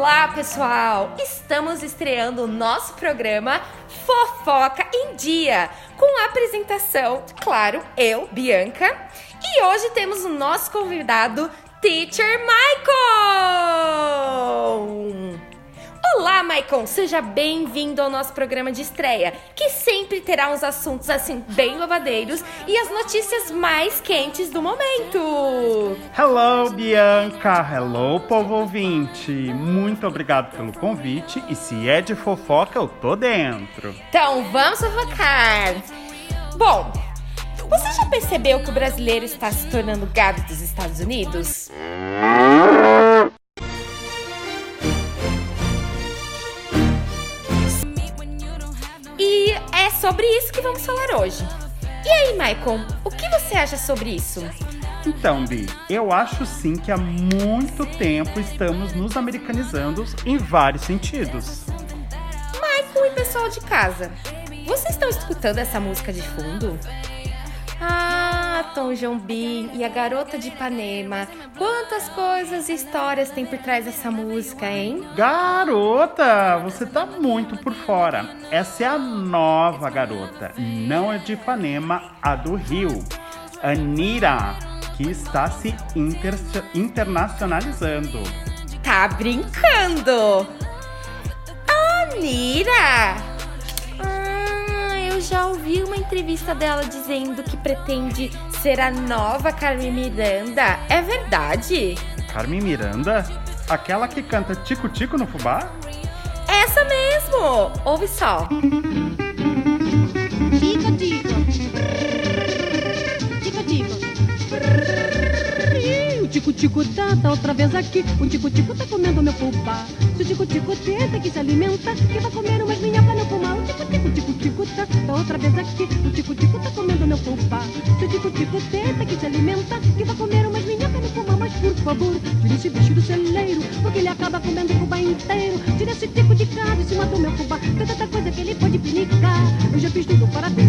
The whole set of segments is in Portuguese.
Olá, pessoal! Estamos estreando o nosso programa Fofoca em Dia, com a apresentação, claro, eu, Bianca, e hoje temos o nosso convidado, Teacher Michael! Maicon! Seja bem-vindo ao nosso programa de estreia, que sempre terá uns assuntos assim bem babadeiros e as notícias mais quentes do momento. Hello, Bianca! Hello, povo ouvinte! Muito obrigado pelo convite e se é de fofoca, eu tô dentro. Então, vamos fofocar! Bom, você já percebeu que o brasileiro está se tornando gado dos Estados Unidos? Sobre isso que vamos falar hoje. E aí, Maicon, o que você acha sobre isso? Então, Bi, eu acho sim que há muito tempo estamos nos americanizando em vários sentidos. Maicon e pessoal de casa, vocês estão escutando essa música de fundo? Tom Jobim e a Garota de Ipanema. Quantas coisas e histórias tem por trás dessa música, hein? Garota, você tá muito por fora. Essa é a nova garota, não a de Ipanema, a do Rio. Anira, que está se inter internacionalizando. Tá brincando? Anira! Já ouvi uma entrevista dela dizendo que pretende ser a nova Carmen Miranda. É verdade? Carmen Miranda? Aquela que canta Tico Tico no fubá? Essa mesmo! Ouve só. Tico-tico tá, tá outra vez aqui. O tico-tico tá comendo meu fubá. Se o tico-tico tenta que se alimenta, que vai comer umas minhas pra não fumar. O tico-tico, tico-tico tá, tá outra vez aqui. O tico-tico tá comendo meu fubá. Se o tico-tico tenta que se alimenta, que vai comer umas minhas pra não fumar. Mas por favor, tire esse bicho do celeiro, porque ele acaba comendo o fubá inteiro. Tira esse tico de casa em cima do meu fubá. Tanta coisa que ele pode pinicar. Eu já fiz tudo para ver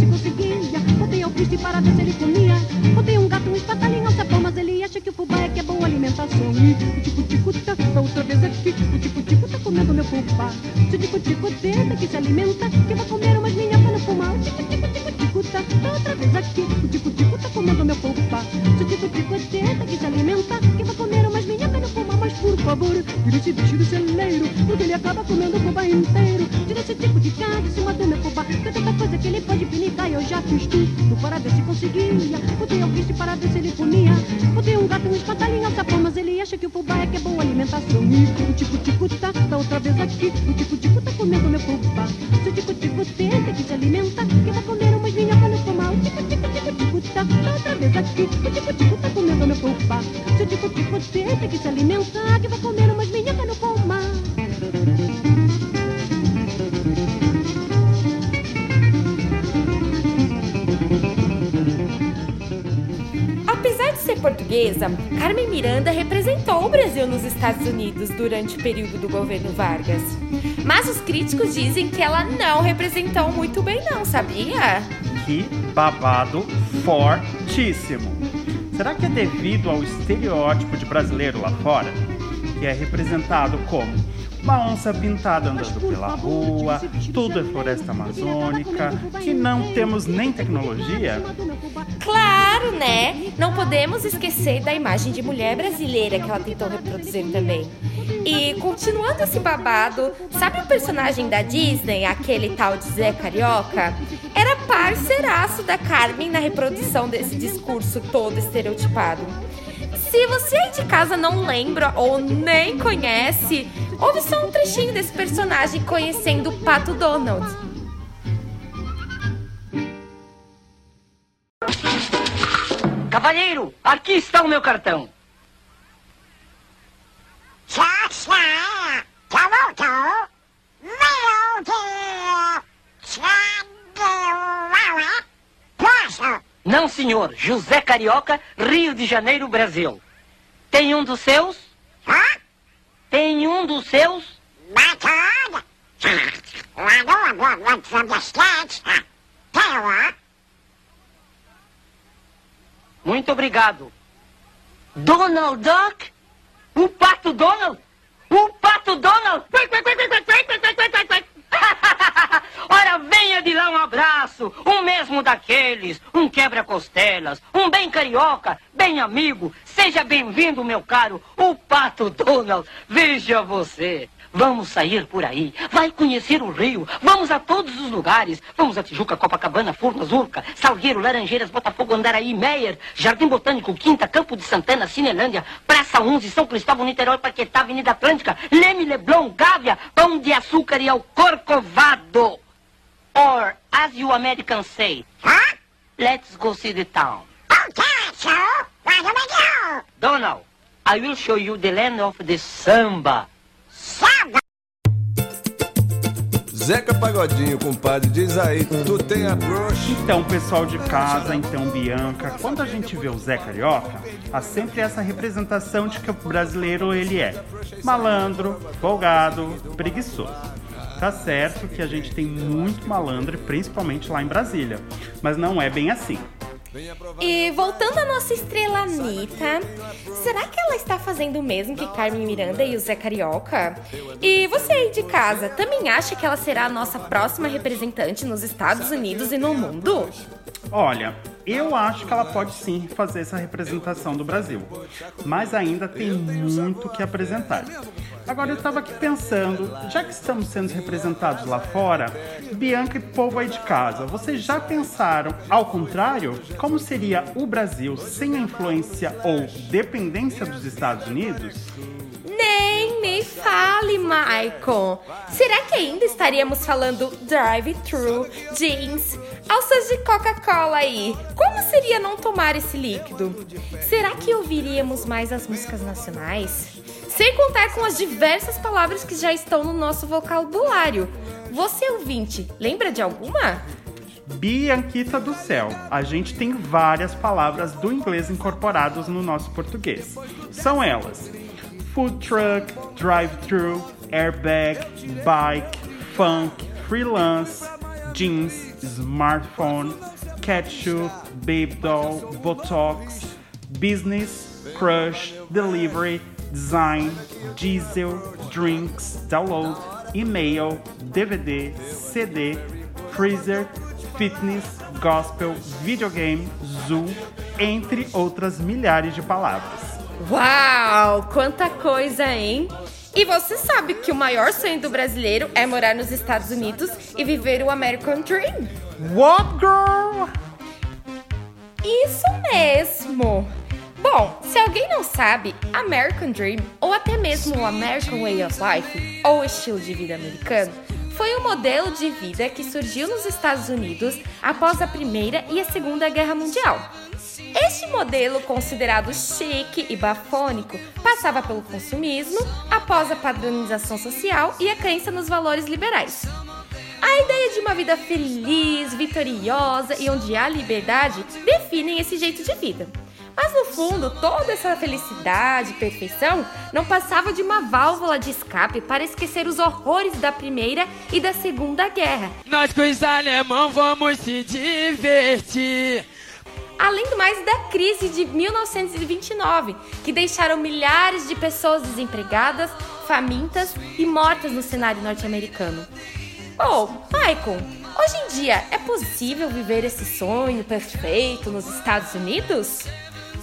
tenta que se alimenta, que vai comer umas minhas para não fumar. O tico-tico, tico-tico tá, tá outra vez aqui. O tico-tico tá comendo meu fubá. Se o tico-tico tenta que se alimenta, que vai comer umas minhas para não fumar. Mas por favor, tira esse bicho do celeiro, porque ele acaba comendo o fubá inteiro. Tira esse tipo de carne em cima do meu fubá. Tem tanta coisa que ele pode pinicar eu já fiz tudo para ver se conseguia. Botei piste para ver se ele comia. Botei um gato, um espantalhinho, sapão, mas acha que o fubá é que é boa alimentação. E o tico-tico tá, tá outra vez aqui. O tico-tico tá comendo meu fubá. Se o tico-tico tenta que se alimenta, que vai comer umas minhas para não fumar. O tico-tico, tico-tico tá, tá outra vez aqui. O tico-tico tá comendo meu fubá. Se o tico-tico tenta que se alimenta, que vai comer portuguesa, Carmen Miranda representou o Brasil nos Estados Unidos durante o período do governo Vargas. Mas os críticos dizem que ela não representou muito bem, não, sabia? Que babado fortíssimo! Será que é devido ao estereótipo de brasileiro lá fora? Que é representado como uma onça pintada andando pela rua, tudo é floresta amazônica, que não temos nem tecnologia? Claro, né? Não podemos esquecer da imagem de mulher brasileira que ela tentou reproduzir também. E continuando esse babado, sabe o personagem da Disney, aquele tal de Zé Carioca? Era parceiraço da Carmen na reprodução desse discurso todo estereotipado. Se você aí de casa não lembra ou nem conhece, ouve só um trechinho desse personagem conhecendo o Pato Donald. Cavalheiro, aqui está o meu cartão. Não, senhor. José Carioca, Rio de Janeiro, Brasil. Tem um dos seus? Hã? Tem um dos seus? Bacana. Don't want one from the one. Muito obrigado. Donald Duck? O pato Donald? Um quebra-costelas, um bem carioca, bem amigo. Seja bem-vindo, meu caro, o Pato Donald. Veja você. Vamos sair por aí, vai conhecer o Rio, vamos a todos os lugares. Vamos a Tijuca, Copacabana, Furnas, Urca, Salgueiro, Laranjeiras, Botafogo, Andaraí, Meier, Jardim Botânico, Quinta, Campo de Santana, Cinelândia, Praça 11, São Cristóvão, Niterói, Paquetá, Avenida Atlântica, Leme, Leblon, Gávea, Pão de Açúcar e ao Corcovado. Or, as you Americans say, Huh? Let's go see the town. Okay, so where do we go? Donald, I will show you the land of the samba. Samba. Zeca Pagodinho, compadre, diz aí, tu tem a brush? Então, pessoal de casa, então, Bianca, quando a gente vê o Zé Carioca, há sempre essa representação de que o brasileiro ele é malandro, folgado, preguiçoso. Tá certo que a gente tem muito malandro, principalmente lá em Brasília, mas não é bem assim. E voltando à nossa estrela Anitta, será que ela está fazendo o mesmo que Carmen Miranda e o Zé Carioca? E você aí de casa, também acha que ela será a nossa próxima representante nos Estados Unidos e no mundo? Olha, eu acho que ela pode sim fazer essa representação do Brasil, mas ainda tem muito que apresentar. Agora eu estava aqui pensando, já que estamos sendo representados lá fora, Bianca e povo aí de casa, vocês já pensaram ao contrário? Como seria o Brasil sem a influência ou dependência dos Estados Unidos? Nem me fale, Michael. Será que ainda estaríamos falando drive-thru, jeans, alças de Coca-Cola aí? Como seria não tomar esse líquido? Será que ouviríamos mais as músicas nacionais? Sem contar com as diversas palavras que já estão no nosso vocabulário. Você ouvinte, lembra de alguma? Bianquita do céu, a gente tem várias palavras do inglês incorporadas no nosso português. São elas: food truck, drive-thru, airbag, bike, funk, freelance, jeans, smartphone, ketchup, babe doll, botox, business, crush, delivery, design, diesel, drinks, download, email, DVD, CD, freezer, fitness, gospel, videogame, zoo, entre outras milhares de palavras. Uau, quanta coisa, hein? E você sabe que o maior sonho do brasileiro é morar nos Estados Unidos e viver o American Dream? What girl? Isso mesmo! Bom, se alguém não sabe, American Dream, ou até mesmo o American Way of Life, ou estilo de vida americano, foi um modelo de vida que surgiu nos Estados Unidos após a Primeira e a Segunda Guerra Mundial. Este modelo, considerado chique e bafônico, passava pelo consumismo após a padronização social e a crença nos valores liberais. A ideia de uma vida feliz, vitoriosa e onde há liberdade definem esse jeito de vida. Mas no fundo, toda essa felicidade e perfeição não passava de uma válvula de escape para esquecer os horrores da Primeira e da Segunda Guerra. Nós com os alemão vamos se divertir. Além do mais da crise de 1929, que deixaram milhares de pessoas desempregadas, famintas e mortas no cenário norte-americano. Bom, Michael, hoje em dia é possível viver esse sonho perfeito nos Estados Unidos?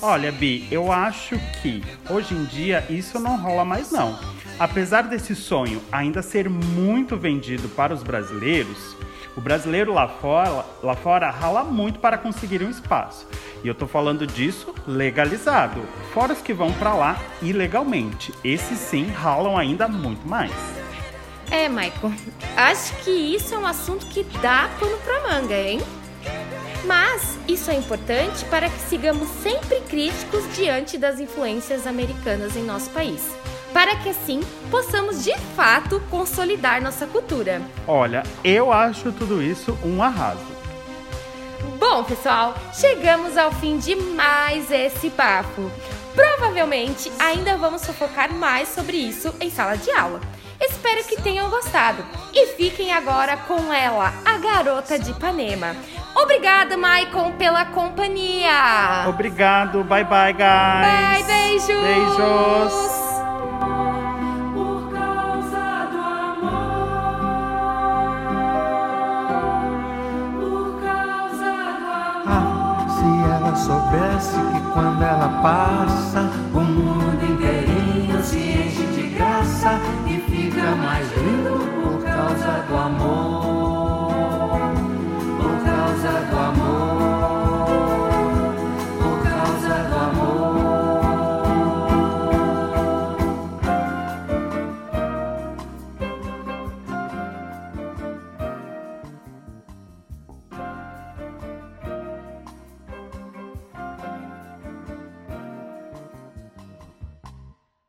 Olha, Bi, eu acho que hoje em dia isso não rola mais não. Apesar desse sonho ainda ser muito vendido para os brasileiros, o brasileiro lá fora, lá fora rala muito para conseguir um espaço. E eu tô falando disso legalizado. Fora os que vão para lá ilegalmente. Esses sim ralam ainda muito mais. É, Michael, acho que isso é um assunto que dá pano pra manga, hein? Mas isso é importante para que sigamos sempre críticos diante das influências americanas em nosso país, para que assim possamos de fato consolidar nossa cultura. Olha, eu acho tudo isso um arraso. Bom, pessoal, chegamos ao fim de mais esse papo. Provavelmente ainda vamos fofocar mais sobre isso em sala de aula. Espero que tenham gostado. E fiquem agora com ela, a garota de Ipanema. Obrigada, Maicon, pela companhia. Obrigado. Bye, bye, guys. Bye, beijos. Beijos. soubesse que quando ela passa, o mundo inteirinho se enche de graça e fica mais lindo por causa do amor.